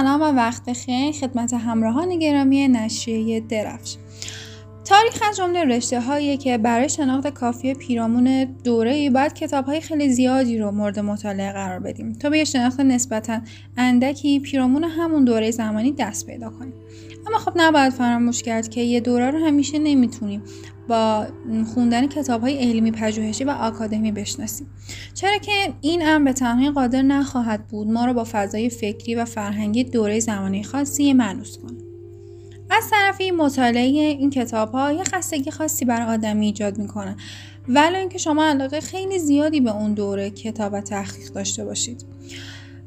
سلام و وقت بخیر. خدمت همراهان گرامی نشریه درفش. تاریخ از جمله رشته هایی که برای شناخت کافی پیرامون دوره ای باید کتاب های خیلی زیادی رو مورد مطالعه قرار بدیم تا به شناخت نسبتا اندکی پیرامون همون دوره زمانی دست پیدا کنیم. اما خب نباید فراموش کرد که یه دوره رو همیشه نمی‌تونیم با خوندن کتاب های علمی پژوهشی و آکادمی بشناسیم. چرا که این امر به تنهایی قادر نخواهد بود ما رو با فضای فکری و فرهنگی دوره زمانی خاصی منوس کنه. از طرفی مطالعه این کتاب ها یه خستگی خاصی بر آدمی ایجاد می‌کنه. ولی اینکه شما علاقه خیلی زیادی به اون دوره کتاب و تحقیق داشته باشید.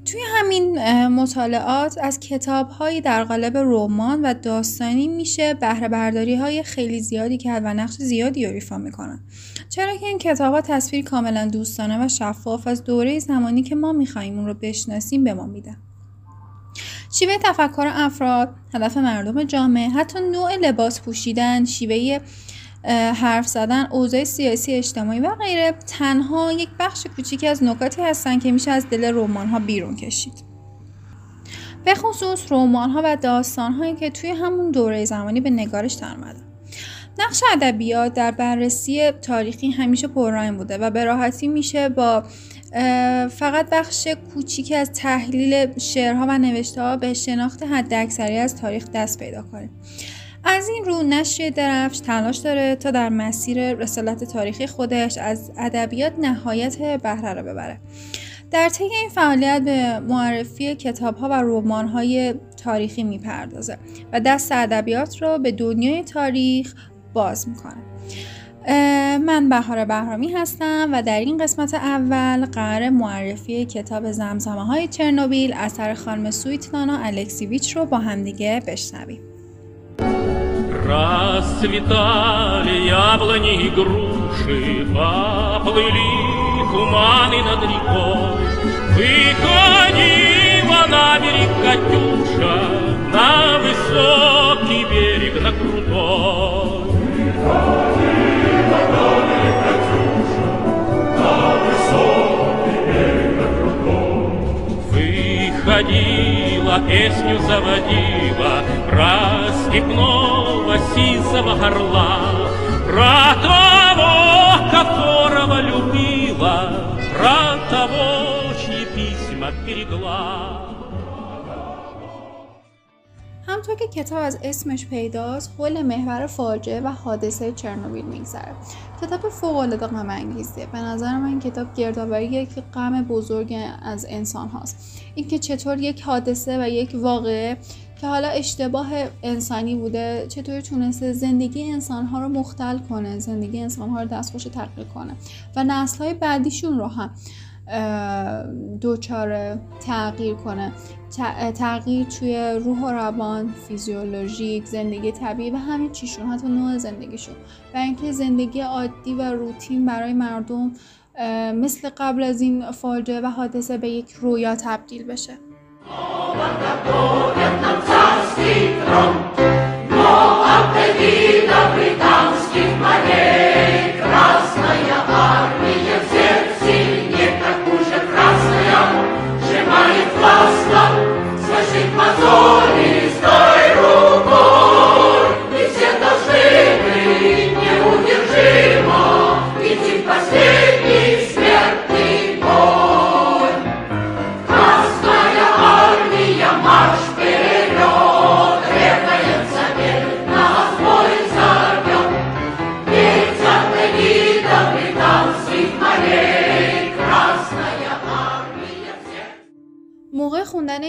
توی همین مطالعات از کتاب هایی در قالب رمان و داستانی میشه بهره برداری های خیلی زیادی کرد و نقش زیادی رو ایفا می‌کنن. چرا که این کتاب ها تصویر کاملا دوستانه و شفاف از دوره زمانی که ما میخواییم اون رو بشناسیم به ما میدن. شیوه تفکر افراد، هدف مردم جامعه، حتی نوع لباس پوشیدن، شیوه حرف زدن، اوضاع سیاسی اجتماعی و غیره. تنها یک بخش کوچیکی از نکاتی هستند که میشه از دل رمان ها بیرون کشید. به خصوص رمان ها و داستان هایی که توی همون دوره زمانی به نگارش در نقش ادبیات در بررسی تاریخی همیشه پررنگ بوده و به راحتی میشه با فقط بخش کوچیکی از تحلیل شعرها و نوشته ها به شناخت حداکثری از تاریخ دست پیدا کنیم از این رو نشر درفش تلاش داره تا در مسیر رسالت تاریخی خودش از ادبیات نهایت بهره را ببره. در طی این فعالیت به معرفی کتاب ها و رمان های تاریخی می‌پردازه و دست ادبیات را به دنیای تاریخ باز می‌کنه. من بهار بهرامی هستم و در این قسمت اول قرار معرفی کتاب زمزمه های چرنوبیل اثر خانم سویتلانا الکسیویچ رو با همدیگه بشنویم. Расцветали яблони и груши, поплыли туманы над рекой. Выходила на берег Катюша, на высокий берег, на крутой. Выходила, песню заводила Про степного сизого горла Про того, которого любила Про того, чьи письма берегла همطور که کتاب از اسمش پیداست حول محور فاجعه و حادثه چرنوبیل میگذره. کتاب فوق العاده غم انگیزه. به نظر من کتاب گردآوری یک غم بزرگ از انسان هاست. اینکه چطور یک حادثه و یک واقعه که حالا اشتباه انسانی بوده چطور تونسته زندگی انسان ها رو مختل کنه زندگی انسان ها رو دستخوش تغییر کنه. و نسل های بعدیشون رو هم. دوچار تغییر کنه. تغییر توی روح و روان فیزیولوژیک زندگی طبیعی و همین چیشون حتی نوع زندگیشون. و اینکه زندگی عادی و روتین برای مردم مثل قبل از این فاجعه و حادثه به یک رویا تبدیل بشه. خوندن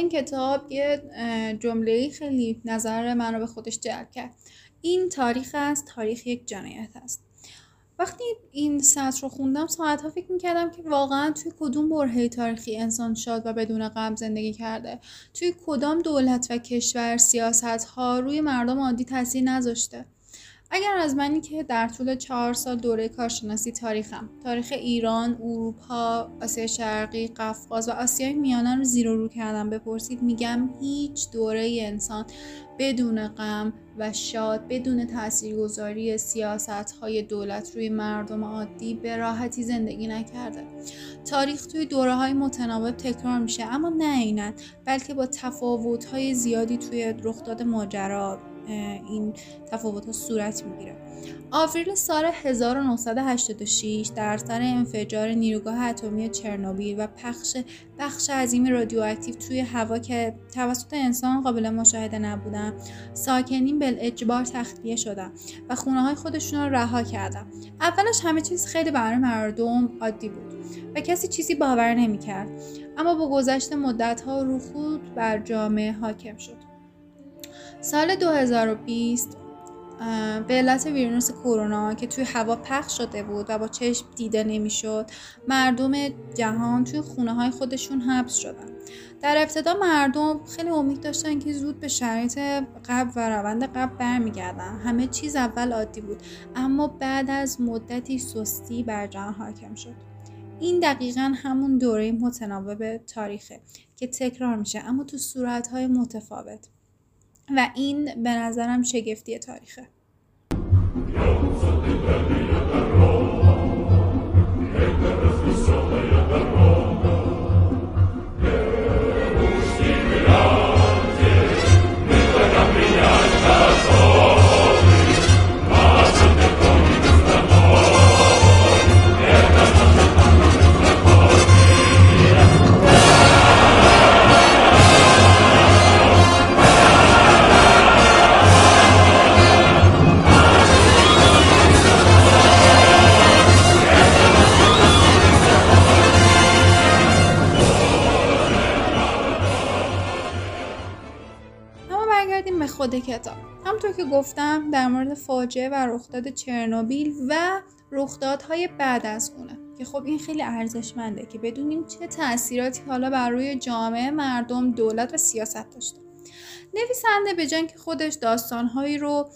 این کتاب یه جمله خیلی نظر من رو به خودش جلب کرد. این تاریخ است تاریخ یک جنایت است. وقتی این سطر رو خوندم ساعتها فکر می‌کردم که واقعا توی کدوم برهه تاریخی انسان شاد و بدون غم زندگی کرده؟ توی کدام دولت و کشور سیاست ها روی مردم عادی تاثیر نذاشته؟ اگر از منی که در طول چهار سال دوره کارشناسی تاریخم. تاریخ ایران، اروپا، آسیا شرقی، قفقاز و آسیای میانه رو زیر و رو کردم. بپرسید میگم هیچ دوره انسان بدون غم و شاد بدون تاثیرگذاری سیاست های دولت روی مردم عادی به راحتی زندگی نکرده. تاریخ توی دوره های متناوب تکرار میشه اما نه اینن بلکه با تفاوت های زیادی توی رخداد ماجرا. این تفاوت ها صورت می‌گیره. آوریل سال 1986 در سر انفجار نیروگاه اتمی چرنوبیل و پخش بخش عظیم رادیواکتیو توی هوا که توسط انسان قابل مشاهده نبودن ساکنین بل اجبار تخلیه شدن و خونه های خودشون رو رها کردن. اولش همه چیز خیلی برای مردم عادی بود و کسی چیزی باور نمی‌کرد. اما با گذشت مدت ها رخود بر جامعه حاکم شد. سال 2020 به علت ویروس کرونا که توی هوا پخش شده بود و با چشم دیده نمی‌شد مردم جهان توی خونه های خودشون حبس شدن. در ابتدا مردم خیلی امید داشتن که زود به شرایط قبل و روند قبل برمیگردن. همه چیز اول عادی بود اما بعد از مدتی سستی بر جهان حاکم شد. این دقیقا همون دوره متناوب تاریخه که تکرار میشه اما تو صورتهای متفاوت. و این به نظرم شگفتی تاریخه. فاجعه و رخداد چرنوبیل و رخدادهای بعد از اونه که خب این خیلی ارزشمنده که بدونیم چه تاثیراتی حالا بر روی جامعه مردم دولت و سیاست داشته. نویسنده به که خودش داستانهایی رو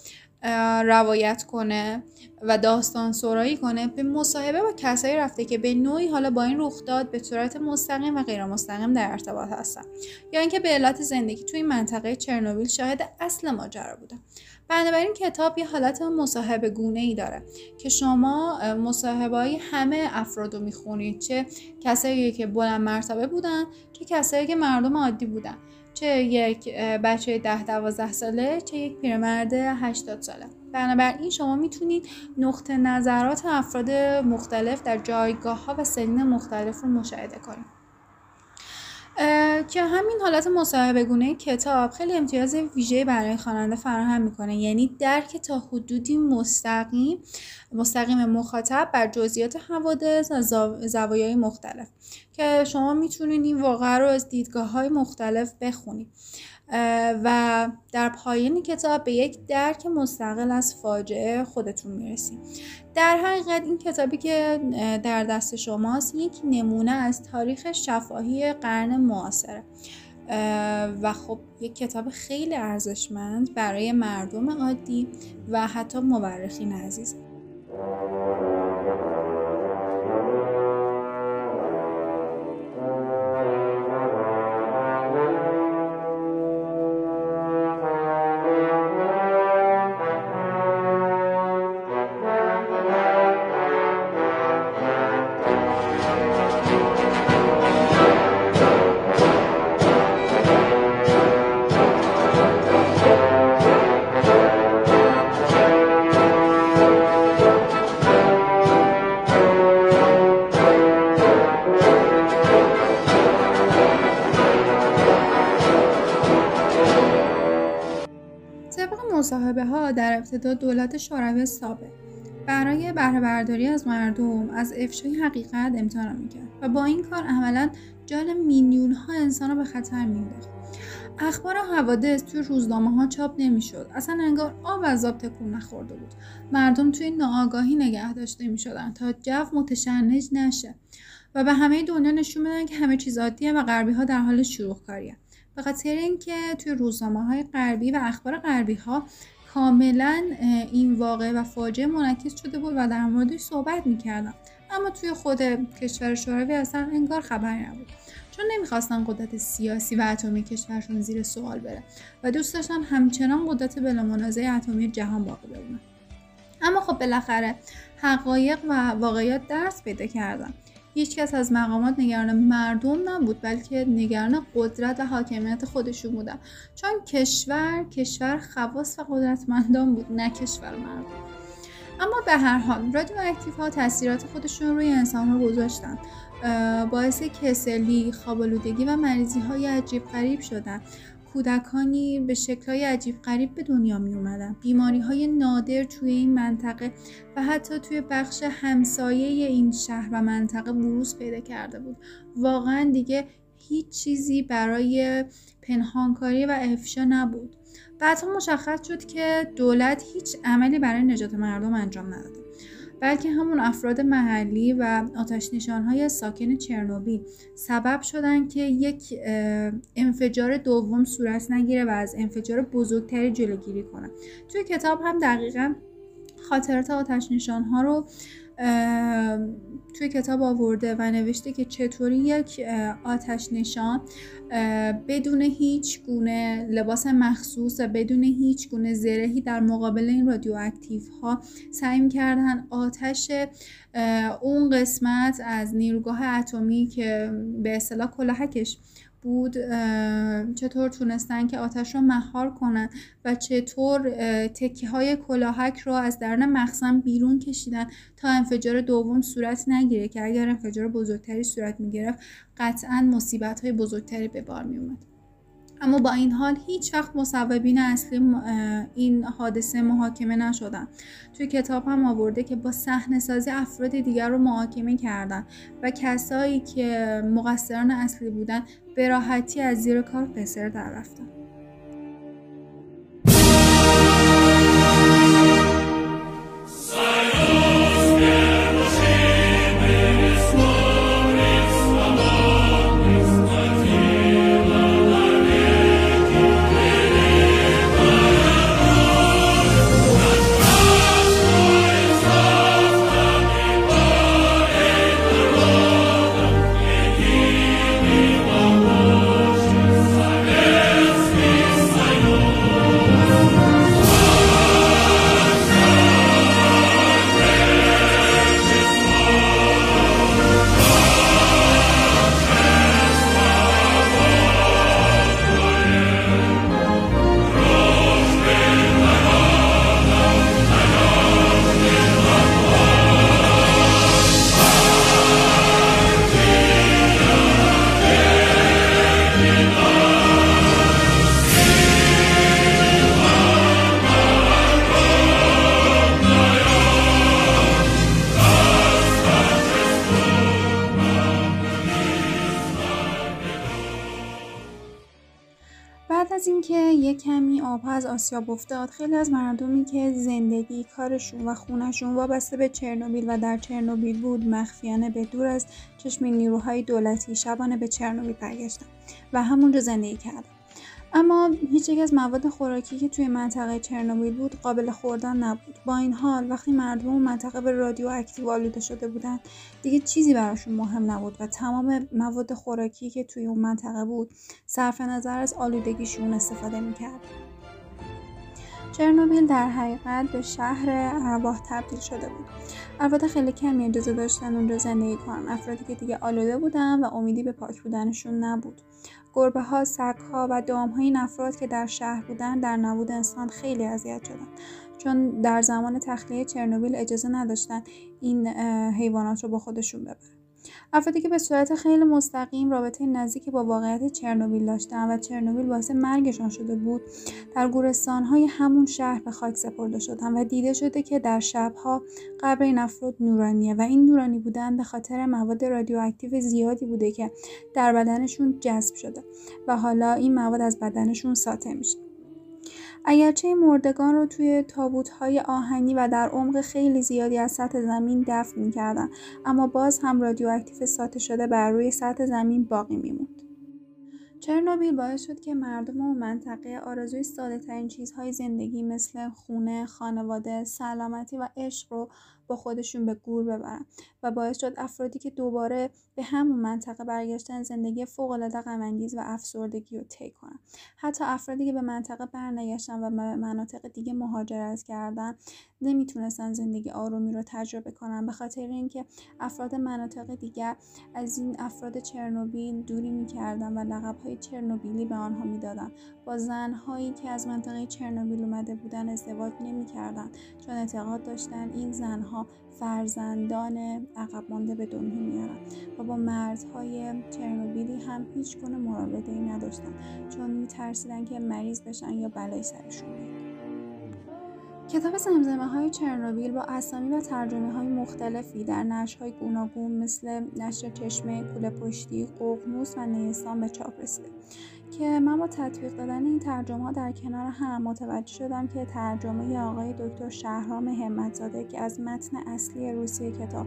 روایت کنه و داستان سرایی کنه به مصاحبه با کسایی رفته که به نوعی حالا با این رخداد به صورت مستقیم و غیر مستقیم در ارتباط هستن. یا اینکه به علت زندگی توی منطقه چرنوبیل شاهد اصل ماجرا بودن بنابراین کتاب یه حالت مصاحبه گونه ای داره که شما مصاحبه همه افراد رو می‌خونید. چه کسایی که بلند مرتبه بودن چه کسایی که مردم عادی بودن. چه یک بچه ده دوازده ساله چه یک پیرمرد هشتاد ساله. بنابراین شما می‌تونید نقطه نظرات افراد مختلف در جایگاه ها و سنین مختلف رو مشاهده کنید. که همین حالت مصاحبه گونه کتاب خیلی امتیاز ویژه برای خواننده فراهم می‌کنه. یعنی درک تا حدودی مستقیم مستقیم مخاطب بر جزئیات حوادث و زوایای مختلف. که شما می‌تونید این واقعه رو از دیدگاه های مختلف بخونید. و در پایین کتاب به یک درک مستقل از فاجعه خودتون می‌رسید در حقیقت این کتابی که در دست شماست یک نمونه از تاریخ شفاهی قرن معاصره. و خب یک کتاب خیلی ارزشمند برای مردم عادی و حتی مورخین عزیز. ابتدا دولت شوروی سابق برای بهره برداری از مردم از افشای حقیقت امتحان می‌کرد و با این کار عملا جان میلیون ها انسان را به خطر مینداخت اخبار حوادث توی روزنامه ها چاپ نمی‌شد. اصلا انگار آب از آب تکون نخورده بود. مردم توی ناآگاهی نگه داشته می‌شدن تا جو متشنج نشه و به همه دنیا نشون بدن که همه چیز عادیه و غربی ها در حال شروع کاریه به خاطر اینکه توی روزنامه های غربی و اخبار غربی ها کاملا این واقع و فاجعه منعکس شده بود و در موردش صحبت می‌کردم. اما توی خود کشور شوروی اصلا انگار خبری نبود. چون نمی‌خواستن قدرت سیاسی و اتمی کشورشون زیر سوال بره و دوست داشتن همچنان قدرت بلا منازعه اتمی جهان باقی بمونه. اما خب بالاخره حقایق و واقعیت درس پیدا کردن. هیچکس از مقامات نگران مردم نبود بلکه نگران قدرت و حاکمیت خودشون بودن. چون کشور کشور خواص و قدرتمندان بود نه کشور مردم. اما به هر حال رادیواکتیو ها تاثیرات خودشون روی انسان رو گذاشتن. باعث کسلی، خوابالودگی و مریضی های عجیب غریب شدن. کودکانی به شکلهای عجیب غریب به دنیا می اومدن بیماری های نادر توی این منطقه و حتی توی بخش همسایه این شهر و منطقه بروز پیدا کرده بود. واقعا دیگه هیچ چیزی برای پنهانکاری و افشا نبود. بعدها مشخص شد که دولت هیچ عملی برای نجات مردم انجام نداده. بلکه همون افراد محلی و آتش های ساکن چرنوبیل. سبب شدن که یک انفجار دوم صورت نگیره و از انفجار بزرگتری جلوگیری کنه. توی کتاب هم دقیقا خاطرات آتش ها رو توی کتاب آورده و نوشته که چطوری یک آتش نشان بدون هیچ گونه لباس مخصوص و بدون هیچ گونه زرهی در مقابل این رادیواکتیو ها سعی کردن آتش اون قسمت از نیروگاه اتمی که به اصطلاح کلاهکش بود چطور تونستن که آتش رو مهار کنن و چطور تکی های کلاهک رو از درون مخزن بیرون کشیدن تا انفجار دوم صورت نگیره که اگر انفجار بزرگتری صورت می‌گرفت قطعا مصیبت های بزرگتری به بار میومد اما با این حال هیچ وقت مصوبین اصلی این حادثه محاکمه نشدن. توی کتاب هم آورده که با صحنه سازی افراد دیگر رو محاکمه کردن و کسایی که مقصران اصلی بودن به راحتی از زیر کار قصر در رفتن. آسیاب افتاد. خیلی از مردمی که زندگی کارشون و خونشون وابسته به چرنوبیل و در چرنوبیل بود مخفیانه به دور از چشم نیروهای دولتی شبانه به چرنوبیل برگشتن و همونجا زندگی کردن. اما هیچ یک از مواد خوراکی که توی منطقه چرنوبیل بود قابل خوردن نبود. با این حال وقتی مردم اون منطقه به رادیواکتیو آلوده شده بودن دیگه چیزی براشون مهم نبود و تمام مواد خوراکی که توی اون منطقه بود صرف نظر از آلودگیشون استفاده می‌کرد چرنوبیل در حقیقت به شهر ارواح تبدیل شده بود. افراد خیلی کمی اجازه داشتن اونجا زندگی کنن. افرادی که دیگه آلوده بودن و امیدی به پاک بودنشون نبود. گربه ها، سگ ها و دام های این افراد که در شهر بودن در نبود انسان خیلی اذیت شدن. چون در زمان تخلیه چرنوبیل اجازه نداشتن این حیوانات رو با خودشون ببرن. افرادی که به صورت خیلی مستقیم رابطه نزدیکی با واقعیت چرنوبیل داشتن و چرنوبیل باعث مرگشان شده بود در های همون شهر به خاک سپرده شدن و دیده شده که در شبها قبر این افراد نورانیه و این نورانی بودن به خاطر مواد رادیواکتیو زیادی بوده که در بدنشون جذب شده و حالا این مواد از بدنشون ساطع میشه. اگرچه این مردگان رو توی های آهنی و در عمق خیلی زیادی از سطح زمین دفن می‌کردن اما باز هم رادیواکتیو ساطع شده بر روی سطح زمین باقی میموند. چرنوبیل باعث شد که مردم و منطقه آرزوی ساده ترین چیزهای زندگی مثل خونه، خانواده، سلامتی و عشق رو با خودشون به گور ببرن و باعث شد افرادی که دوباره به همون منطقه برگشتن زندگی فوقالعاده غمانگیز و افسردگی رو طی کنن حتی افرادی که به منطقه برنگشتن و به مناطق دیگه مهاجرت کردن نمی‌تونستن زندگی آرومی رو تجربه کنن. به خاطر اینکه افراد مناطق دیگر از این افراد چرنوبیل دوری می‌کردن و لقب های چرنوبیلی به آنها می‌دادن. با زنهایی که از منطقه چرنوبیل اومده بودن ازدواج نمی‌کردن. چون اعتقاد داشتن این زنها فرزندان عقب مانده به دنیا میارن و با مردهای چرنوبیلی هم هیچ گونه مراوده ای نداشتن چون میترسیدن که مریض بشن یا بلای سرشون بیاد. کتاب زمزمه های چرنوبیل با اسامی و ترجمه های مختلفی در نشر های گوناگون مثل نشر چشمه، کوله پشتی، ققنوس و نیستان به چاپ رسیده. که من با تطبیق دادن این ترجمه ها در کنار هم متوجه شدم که ترجمه آقای دکتر شهرام همتزاده که از متن اصلی روسی کتاب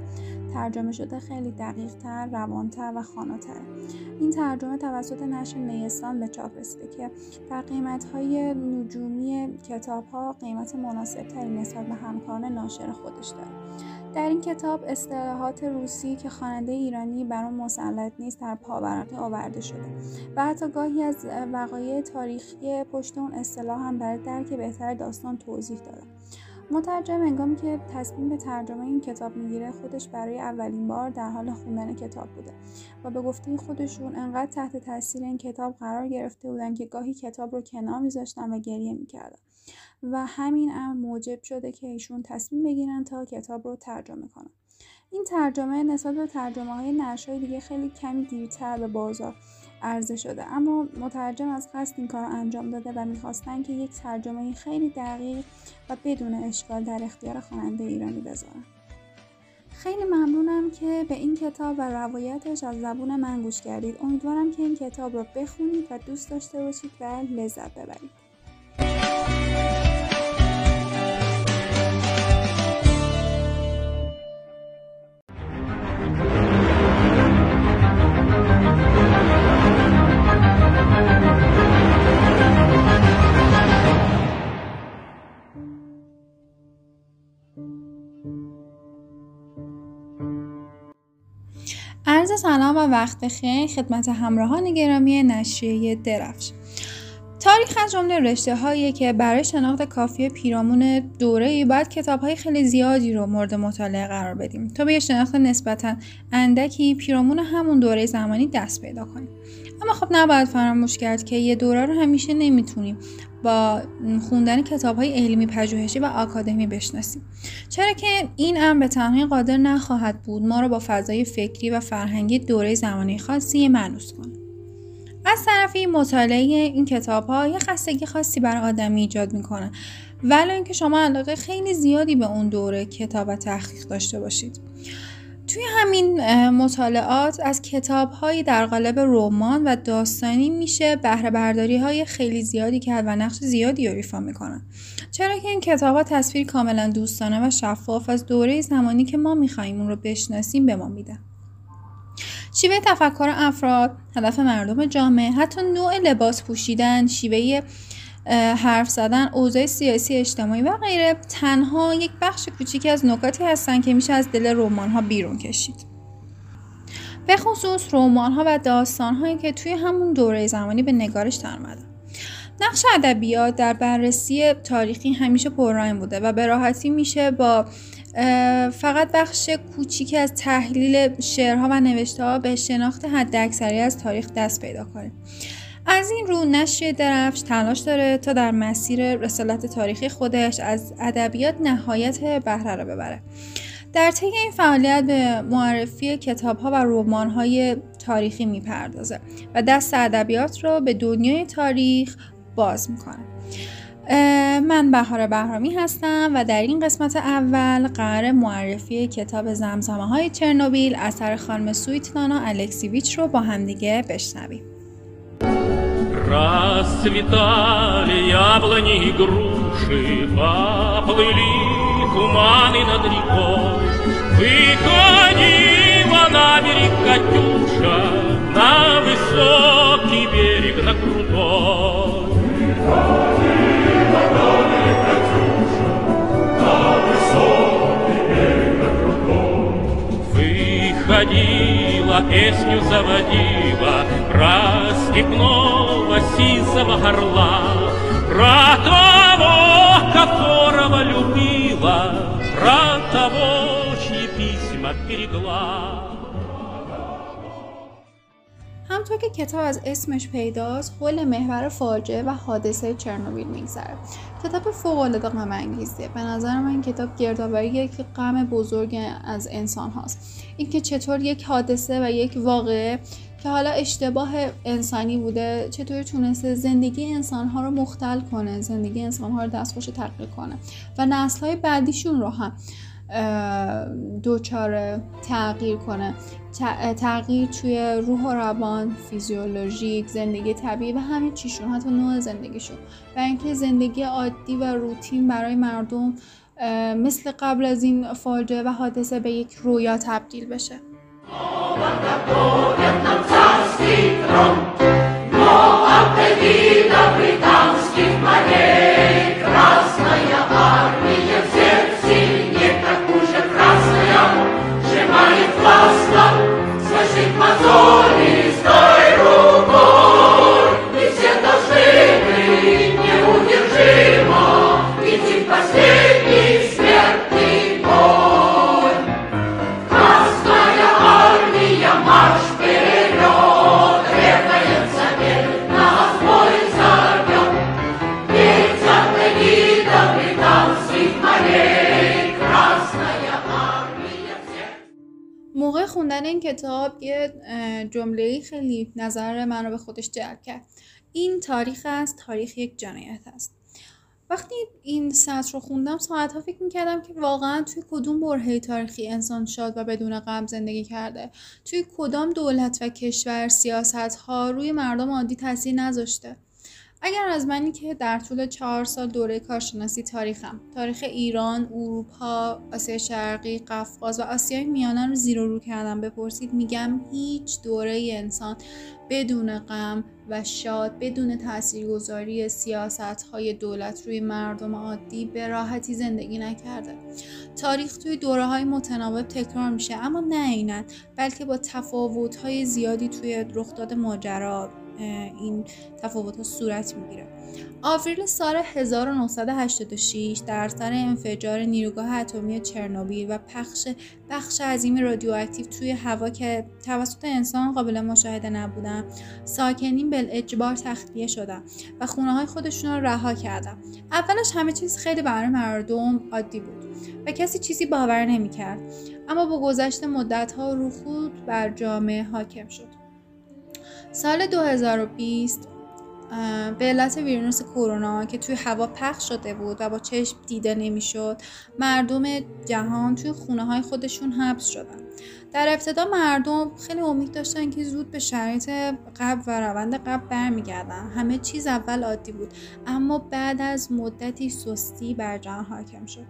ترجمه شده خیلی دقیق تر، روانتر و خاناتر. این ترجمه توسط نشر نیستان به چاپ رسیده که در قیمت های نجومی کتاب ها قیمت مناسب تری نسبت به همکاران ناشر خودش داره. در این کتاب اصطلاحات روسی که خواننده ایرانی بر آن مسلط نیست در پاورقی آورده شده و حتی گاهی وقایع تاریخی پشت اون اصطلاح هم برای درک بهتر داستان توضیح دادم. مترجم انگامی که تصمیم به ترجمه این کتاب می‌گیره خودش برای اولین بار در حال خوندن کتاب بوده و به گفته خودشون انقدر تحت تاثیر این کتاب قرار گرفته بودن که گاهی کتاب رو کنار میذاشتن و گریه می‌کردن. و همین امر موجب شده که ایشون تصمیم بگیرن تا کتاب رو ترجمه کنن. این ترجمه نسبت به ترجمه های نشای دیگه خیلی کمی دیرتر به بازار. عرضه شده. اما مترجم از قصد این کار انجام داده و می‌خواستن که یک ترجمه خیلی دقیق و بدون اشکال در اختیار خواننده ایرانی بذارن. خیلی ممنونم که به این کتاب و روایتش از زبون من گوش کردید. امیدوارم که این کتاب رو بخونید و دوست داشته باشید و لذت ببرید. سلام و وقت بخیر. خدمت همراهان گرامی نشریه درفش. تاریخ از جمله رشته هایی که برای شناخت کافی پیرامون دوره ای باید کتاب های خیلی زیادی رو مورد مطالعه قرار بدیم تا به شناخت نسبتا اندکی پیرامون همون دوره زمانی دست پیدا کنیم. اما خب نباید فراموش کرد که یه دوره رو همیشه نمی‌تونیم با خوندن کتاب های علمی پژوهشی و آکادمی بشناسیم. چرا که این امر به تنهایی قادر نخواهد بود ما رو با فضای فکری و فرهنگی دوره زمانی خاصی منوس کنه. از طرفی مطالعه این کتاب ها یه خستگی خاصی برای آدمی ایجاد می‌کنه ولی اینکه شما علاقه خیلی زیادی به اون دوره کتاب و تحقیق داشته باشید. توی همین مطالعات از کتاب هایی در قالب رمان و داستانی میشه بهره برداری های خیلی زیادی کرد و نقش زیادی رو ایفا می‌کنن. چرا که این کتاب ها تصویر کاملا دوستانه و شفاف از دوره زمانی که ما میخواییم اون رو بشناسیم به ما میدن. شیوه تفکر افراد، هدف مردم جامعه، حتی نوع لباس پوشیدن، شیوه حرف زدن اوضاع سیاسی اجتماعی و غیره. تنها یک بخش کوچیکی از نکاتی هستند که میشه از دل رمان ها بیرون کشید. به خصوص رمان ها و داستان هایی که توی همون دوره زمانی به نگارش در نقش ادبیات در بررسی تاریخی همیشه پررنگ بوده و به راحتی میشه با فقط بخش کوچیکی از تحلیل شعرها و نوشته ها به شناخت حداکثری از تاریخ دست پیدا کنیم از این رو نشر درفش تلاش داره تا در مسیر رسالت تاریخی خودش از ادبیات نهایت بهره را ببره. در طی این فعالیت به معرفی کتاب ها و رمان های تاریخی می‌پردازه و دست ادبیات را به دنیای تاریخ باز می‌کنه. من بهار بهرامی هستم و در این قسمت اول قرار معرفی کتاب زمزمه های چرنوبیل اثر خانم سویتنانا الکسیویچ رو با همدیگه بشنویم. Расцветали яблони и груши, Поплыли туманы над рекой. Выходила на берег Катюша, На высокий берег, на крутой. Выходила на берег Катюша, На высокий берег, на крутой. Выходила песню заводила Про степного сизого горла. Про того, которого любила Про того, чьи письма берегла همطور که کتاب از اسمش پیداست حول محور فاجعه و حادثه چرنوبیل میگذره. کتاب فوق العاده غم انگیزیه به نظر من این کتاب گردآوری که غم بزرگ از انسان هاست. اینکه چطور یک حادثه و یک واقعه که حالا اشتباه انسانی بوده چطور تونسته زندگی انسان ها رو مختل کنه زندگی انسان ها رو دستخوش تغییر کنه. و نسل های بعدیشون رو هم. دوچار تغییر کنه تغییر توی روح و روان فیزیولوژیک زندگی طبیعی و همین چیشون حتی نوع زندگیشون و اینکه زندگی عادی و روتین برای مردم مثل قبل از این فاجعه و حادثه به یک رویا تبدیل بشه موقع خوندن این کتاب یه جمله خیلی نظر من رو به خودش جلب کرد. این تاریخ است تاریخ یک جنایت است. وقتی این سطر رو خوندم ساعتها فکر می‌کردم که واقعا توی کدوم برهه تاریخی انسان شاد و بدون غم زندگی کرده؟ توی کدام دولت و کشور سیاست ها روی مردم عادی تاثیر نذاشته؟ اگر از منی که در طول چهار سال دوره کارشناسی تاریخم. تاریخ ایران، اروپا، آسیا شرقی، قفقاز و آسیای میانه رو زیر و رو کردم. بپرسید میگم هیچ دوره انسان بدون غم و شاد بدون تاثیرگذاری سیاست های دولت روی مردم عادی به راحتی زندگی نکرده. تاریخ توی دوره های متناوب تکرار میشه اما نه اینن بلکه با تفاوت های زیادی توی رخداد ماجرا. این تفاوت صورت می‌گیره. آوریل سال 1986 در سر انفجار نیروگاه اتمی چرنوبیل و پخش بخش عظیم رادیواکتیو توی هوا که توسط انسان قابل مشاهده نبودن ساکنین بل اجبار تخلیه شدن و خونه های خودشون رو رها کردن. اولش همه چیز خیلی برای مردم عادی بود و کسی چیزی باور نمی‌کرد. اما با گذشت مدت ها رخود بر جامعه حاکم شد. سال 2020 به علت ویروس کرونا که توی هوا پخش شده بود و با چشم دیده نمی‌شد مردم جهان توی خونه های خودشون حبس شدن. در ابتدا مردم خیلی امید داشتن که زود به شرایط قبل و روند قبل برمیگردن. همه چیز اول عادی بود اما بعد از مدتی سستی بر جهان حاکم شد.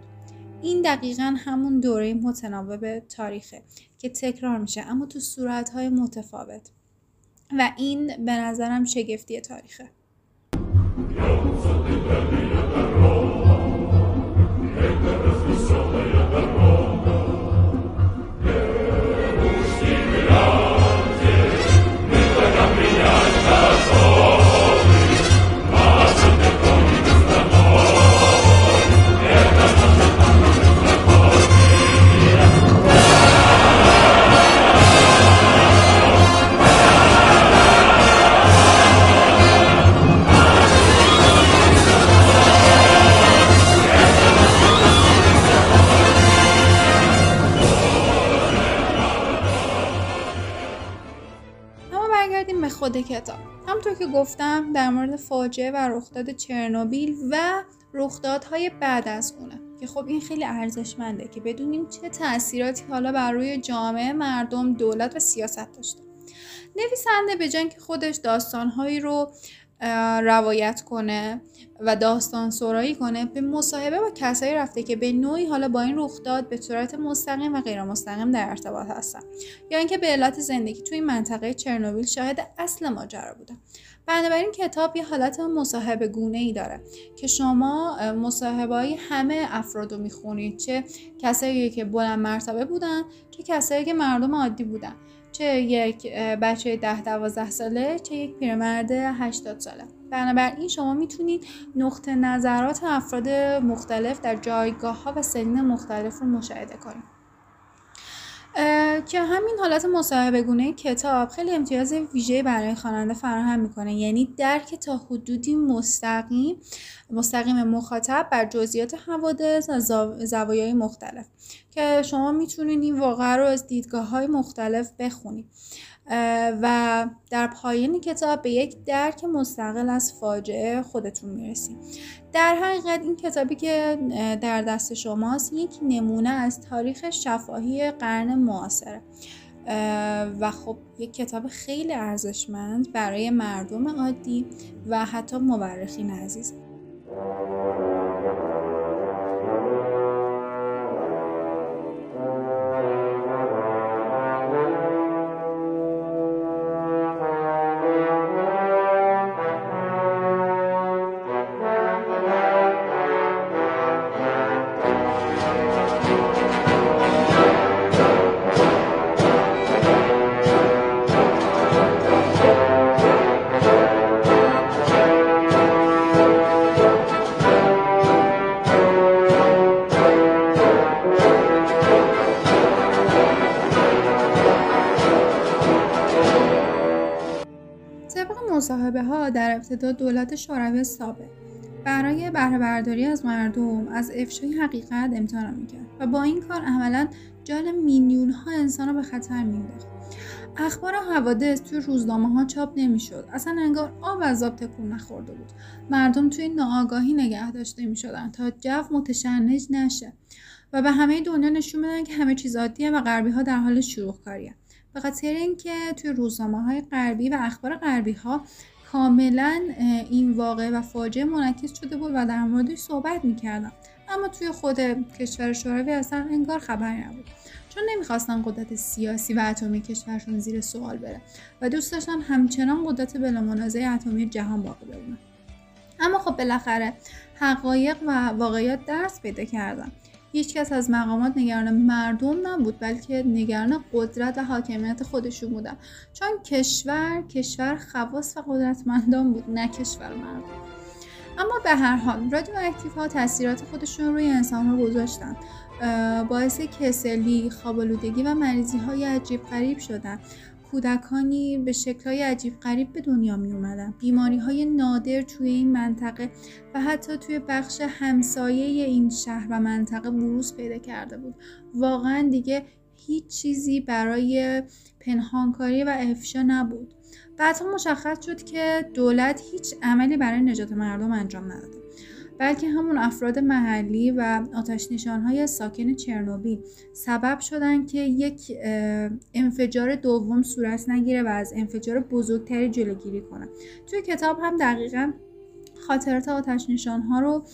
این دقیقا همون دوره متناوب تاریخه که تکرار میشه اما تو صورتهای متفاوت. و این به نظرم شگفتی تاریخه. فاجعه و رخداد چرنوبیل و رخدادهای بعد از اونه. که خب این خیلی ارزشمنده که بدونیم چه تاثیراتی حالا بر روی جامعه مردم دولت و سیاست داشته. نویسنده به که خودش داستانهایی رو روایت کنه و داستان سرایی کنه به مصاحبه با کسایی رفته که به نوعی حالا با این رخداد به صورت مستقیم و غیر مستقیم در ارتباط هستن. یا اینکه به علت زندگی توی منطقه چرنوبیل شاهد اصل ماجرا بودن بنابراین کتاب یه حالت مصاحبه گونه ای داره که شما مصاحبه همه افراد رو می‌خونید. چه کسایی که بلند مرتبه بودن چه کسایی که مردم عادی بودن. چه یک بچه ده دوازده ساله چه یک پیرمرد هشتاد ساله. بنابراین شما می‌تونید نقطه نظرات افراد مختلف در جایگاه ها و سنین مختلف رو مشاهده کنید. که همین حالت مصاحبه گونه کتاب خیلی امتیاز ویژه برای خواننده فراهم می‌کنه. یعنی درک تا حدودی مستقیم مستقیم مخاطب بر جزئیات حوادث و زوایای مختلف. که شما می‌تونید این واقعه رو از دیدگاه های مختلف بخونید. و در پایین کتاب به یک درک مستقل از فاجعه خودتون می‌رسید در حقیقت این کتابی که در دست شماست یک نمونه از تاریخ شفاهی قرن معاصره. و خب یک کتاب خیلی ارزشمند برای مردم عادی و حتی مورخین عزیز. ابتدا دولت شوروی سابق. برای بهره برداری از مردم از افشای حقیقت امتحان می‌کرد. و با این کار عملا جان میلیون ها انسان را به خطر مینداخت اخبار و حوادث توی روزنامه ها چاپ نمی‌شد. اصلا انگار آب از آب تکون نخورده بود. مردم توی ناآگاهی نگه داشته می‌شدن تا جو متشنج نشه. و به همه دنیا نشون بدن که همه چیز عادیه و غربی ها در حال شروع کاریه به خاطر اینکه توی روزنامه های غربی و اخبار غربی ها کاملا این واقعه و فاجعه منعکس شده بود و در موردش صحبت می‌کردم. اما توی خود کشور شوروی اصلا انگار خبری نبود. چون نمی‌خواستن قدرت سیاسی و اتمی کشورشون زیر سوال بره و دوست داشتن همچنان قدرت بلا منازعه اتمی جهان باقی بمونه. اما خب بالاخره حقایق و واقعیات درس پیدا کردن. هیچکس از مقامات نگران مردم نبود بلکه نگران قدرت و حاکمیت خودشون بودن. چون کشور کشور خواص و قدرتمندان بود نه کشور مردم. اما به هر حال رادیو اکتیف ها تاثیرات خودشون روی انسان ها گذاشتن. باعث کسلی خوابالودگی و مریضی های عجیب غریب شدن. کودکانی به شکلهای عجیب غریب به دنیا می اومدن بیماری های نادر توی این منطقه و حتی توی بخش همسایه این شهر و منطقه بروز پیدا کرده بود. واقعا دیگه هیچ چیزی برای پنهانکاری و افشا نبود. بعدها مشخص شد که دولت هیچ عملی برای نجات مردم انجام نداده. بلکه همون افراد محلی و آتش های ساکن چرنوبیل سبب شدن که یک انفجار دوم صورت نگیره و از انفجار بزرگتری جلوگیری کنن توی کتاب هم دقیقا خاطرات آتش ها رو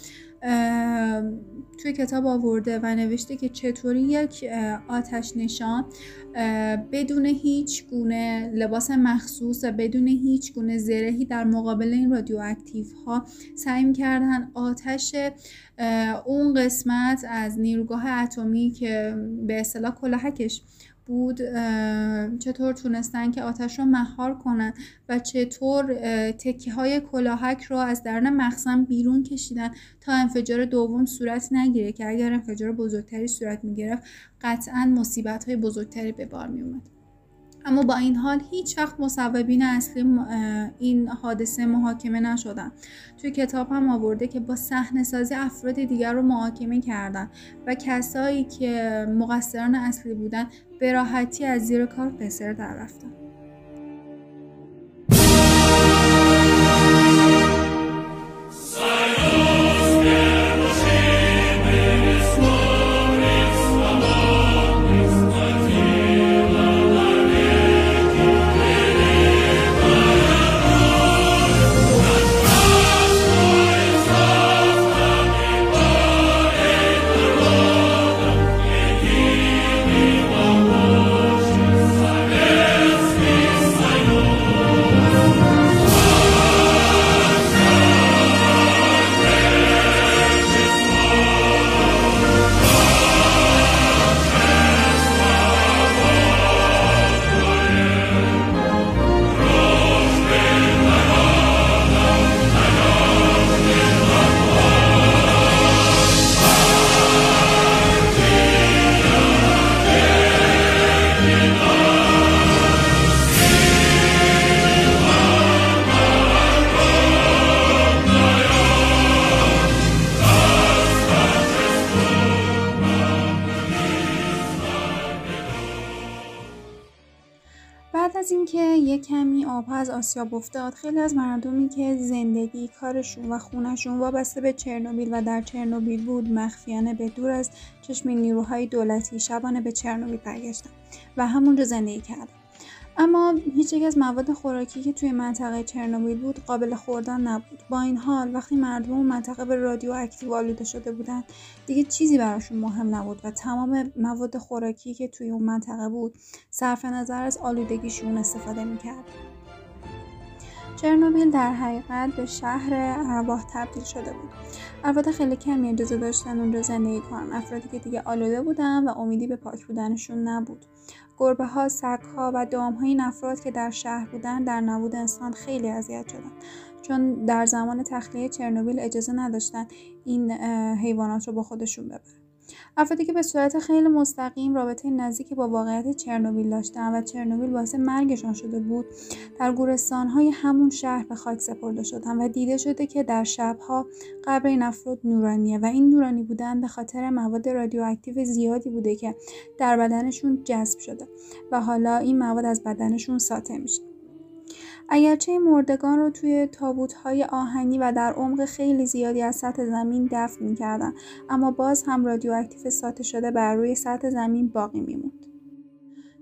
توی کتاب آورده و نوشته که چطوری یک آتش نشان بدون هیچ گونه لباس مخصوص و بدون هیچ گونه زرهی در مقابل این رادیواکتیو ها سعی کردن آتش اون قسمت از نیروگاه اتمی که به اصطلاح کلاهکش بود چطور تونستن که آتش رو مهار کنن و چطور تکه های کلاهک رو از درون مخزن بیرون کشیدن تا انفجار دوم صورت نگیره که اگر انفجار بزرگتری صورت می‌گرفت قطعا مصیبت های بزرگتری به بار می اومد. اما با این حال هیچ وقت مصوبین اصلی این حادثه محاکمه نشدن. توی کتاب هم آورده که با صحنه سازی افراد دیگر رو محاکمه کردن و کسایی که مقصران اصلی بودن به راحتی از زیر کار پسر در رفتن. آسیاب افتاد. خیلی از مردمی که زندگی کارشون و خونشون وابسته به چرنوبیل و در چرنوبیل بود مخفیانه به دور از چشم نیروهای دولتی شبانه به چرنوبیل برگشتن و همونجا زندگی کردن. اما هیچ یک از مواد خوراکی که توی منطقه چرنوبیل بود قابل خوردن نبود. با این حال وقتی مردم اون منطقه به رادیو اکتیو آلوده شده بودند دیگه چیزی براشون مهم نبود و تمام مواد خوراکی که توی اون منطقه بود صرف نظر از آلودگیشون استفاده می‌کرد. چرنوبیل در حقیقت به شهر ارواح تبدیل شده بود. افراد خیلی کمی اجازه داشتن اونجا زندگی کنن. افرادی که دیگه آلوده بودن و امیدی به پاک بودنشون نبود. گربه ها، سگ ها و دام های این افراد که در شهر بودن در نبود انسان خیلی اذیت شدن. چون در زمان تخلیه چرنوبیل اجازه نداشتن این حیوانات رو با خودشون ببرن. افرادی که به صورت خیلی مستقیم رابطه نزدیکی با واقعیت چرنوبیل داشتن و چرنوبیل باعث مرگشان شده بود در گورستانهای همون شهر به خاک سپرده شدن و دیده شده که در شبها قبر این افراد نورانیه و این نورانی بودن به خاطر مواد رادیواکتیو زیادی بوده که در بدنشون جذب شده و حالا این مواد از بدنشون ساطع میشه. اگرچه مردگان رو توی های آهنی و در عمق خیلی زیادی از سطح زمین دفن می‌کردن اما باز هم رادیواکتیو ساطع شده بر روی سطح زمین باقی میموند.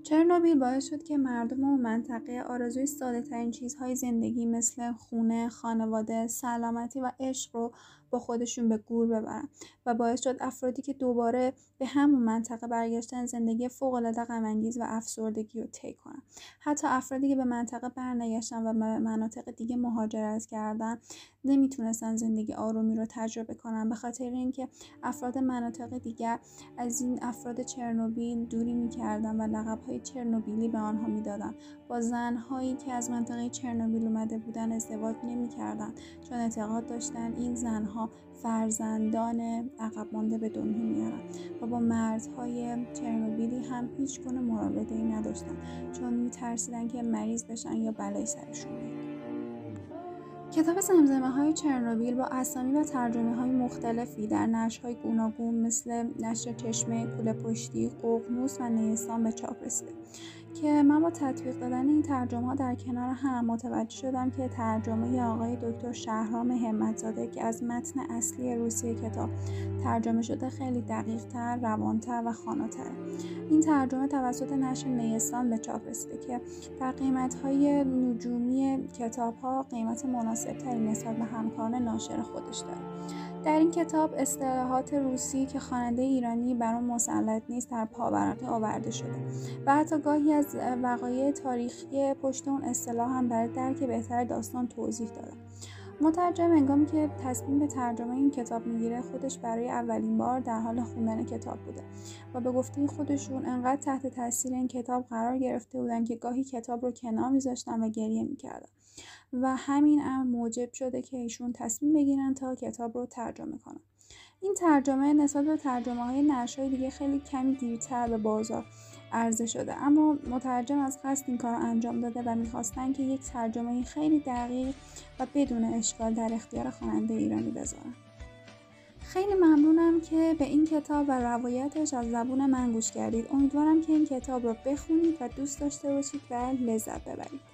چرنوبیل باعث شد که مردم و منطقه آرزوی ساده ترین چیزهای زندگی مثل خونه، خانواده، سلامتی و عشق رو با خودشون به گور ببرن و باعث شد افرادی که دوباره به همون منطقه برگشتن زندگی فوقالعاده غمانگیز و افسردگی رو طی کنن. حتی افرادی که به منطقه برنگشتن و به مناطق دیگه مهاجرت کردن نمی‌تونستن زندگی آرومی رو تجربه کنن. به خاطر اینکه افراد مناطق دیگر از این افراد چرنوبیل دوری می‌کردن و لقبهای چرنوبیلی به آنها می‌دادن. با زنهایی که از منطقه چرنوبیل اومده بودن ازدواج نمی‌کردن. چون اعتقاد داشتن این زنها فرزندان عقب مانده به دنیا میارن و با مردهای چرنوبیلی هم هیچ گونه مراوده ای نداشتن. چون میترسیدن که مریض بشن یا بلای سرشون بیاد. کتاب زمزمه های چرنوبیل با اسامی و ترجمه های مختلفی در نشر های گوناگون مثل نشر چشمه، کوله پشتی، ققنوس و نیستان به چاپ رسیده. که من با تطبیق دادن این ترجمه ها در کنار هم متوجه شدم که ترجمه آقای دکتر شهرام همتزاده که از متن اصلی روسی کتاب ترجمه شده خیلی دقیق تر، روانتر و خاناتره. این ترجمه توسط نشر نیستان به چاپ رسیده که در قیمت های نجومی کتاب ها قیمت مناسب تری نسبت به همکاران ناشر خودش داره. در این کتاب اصطلاحات روسی که خواننده ایرانی بر آن مسلط نیست در پاورقی آورده شده و حتی گاهی از وقایع تاریخی پشت اون اصطلاح هم برای درک بهتر داستان توضیح داده مترجم انگامی که تصمیم به ترجمه این کتاب می‌گیره خودش برای اولین بار در حال خوندن کتاب بوده و به گفته خودشون انقدر تحت تاثیر این کتاب قرار گرفته بودن که گاهی کتاب رو کنار میذاشتن و گریه می‌کردن. و همین امر موجب شده که ایشون تصمیم بگیرن تا کتاب رو ترجمه کنن. این ترجمه نسبت به ترجمه های نشای دیگه خیلی کمی دیرتر به بازار. عرضه شده. اما مترجم از قصد این کار انجام داده و می‌خواستن که یک ترجمه خیلی دقیق و بدون اشکال در اختیار خواننده ایرانی بذارن. خیلی ممنونم که به این کتاب و روایتش از زبون من گوش کردید. امیدوارم که این کتاب رو بخونید و دوست داشته باشید و لذت ببرید.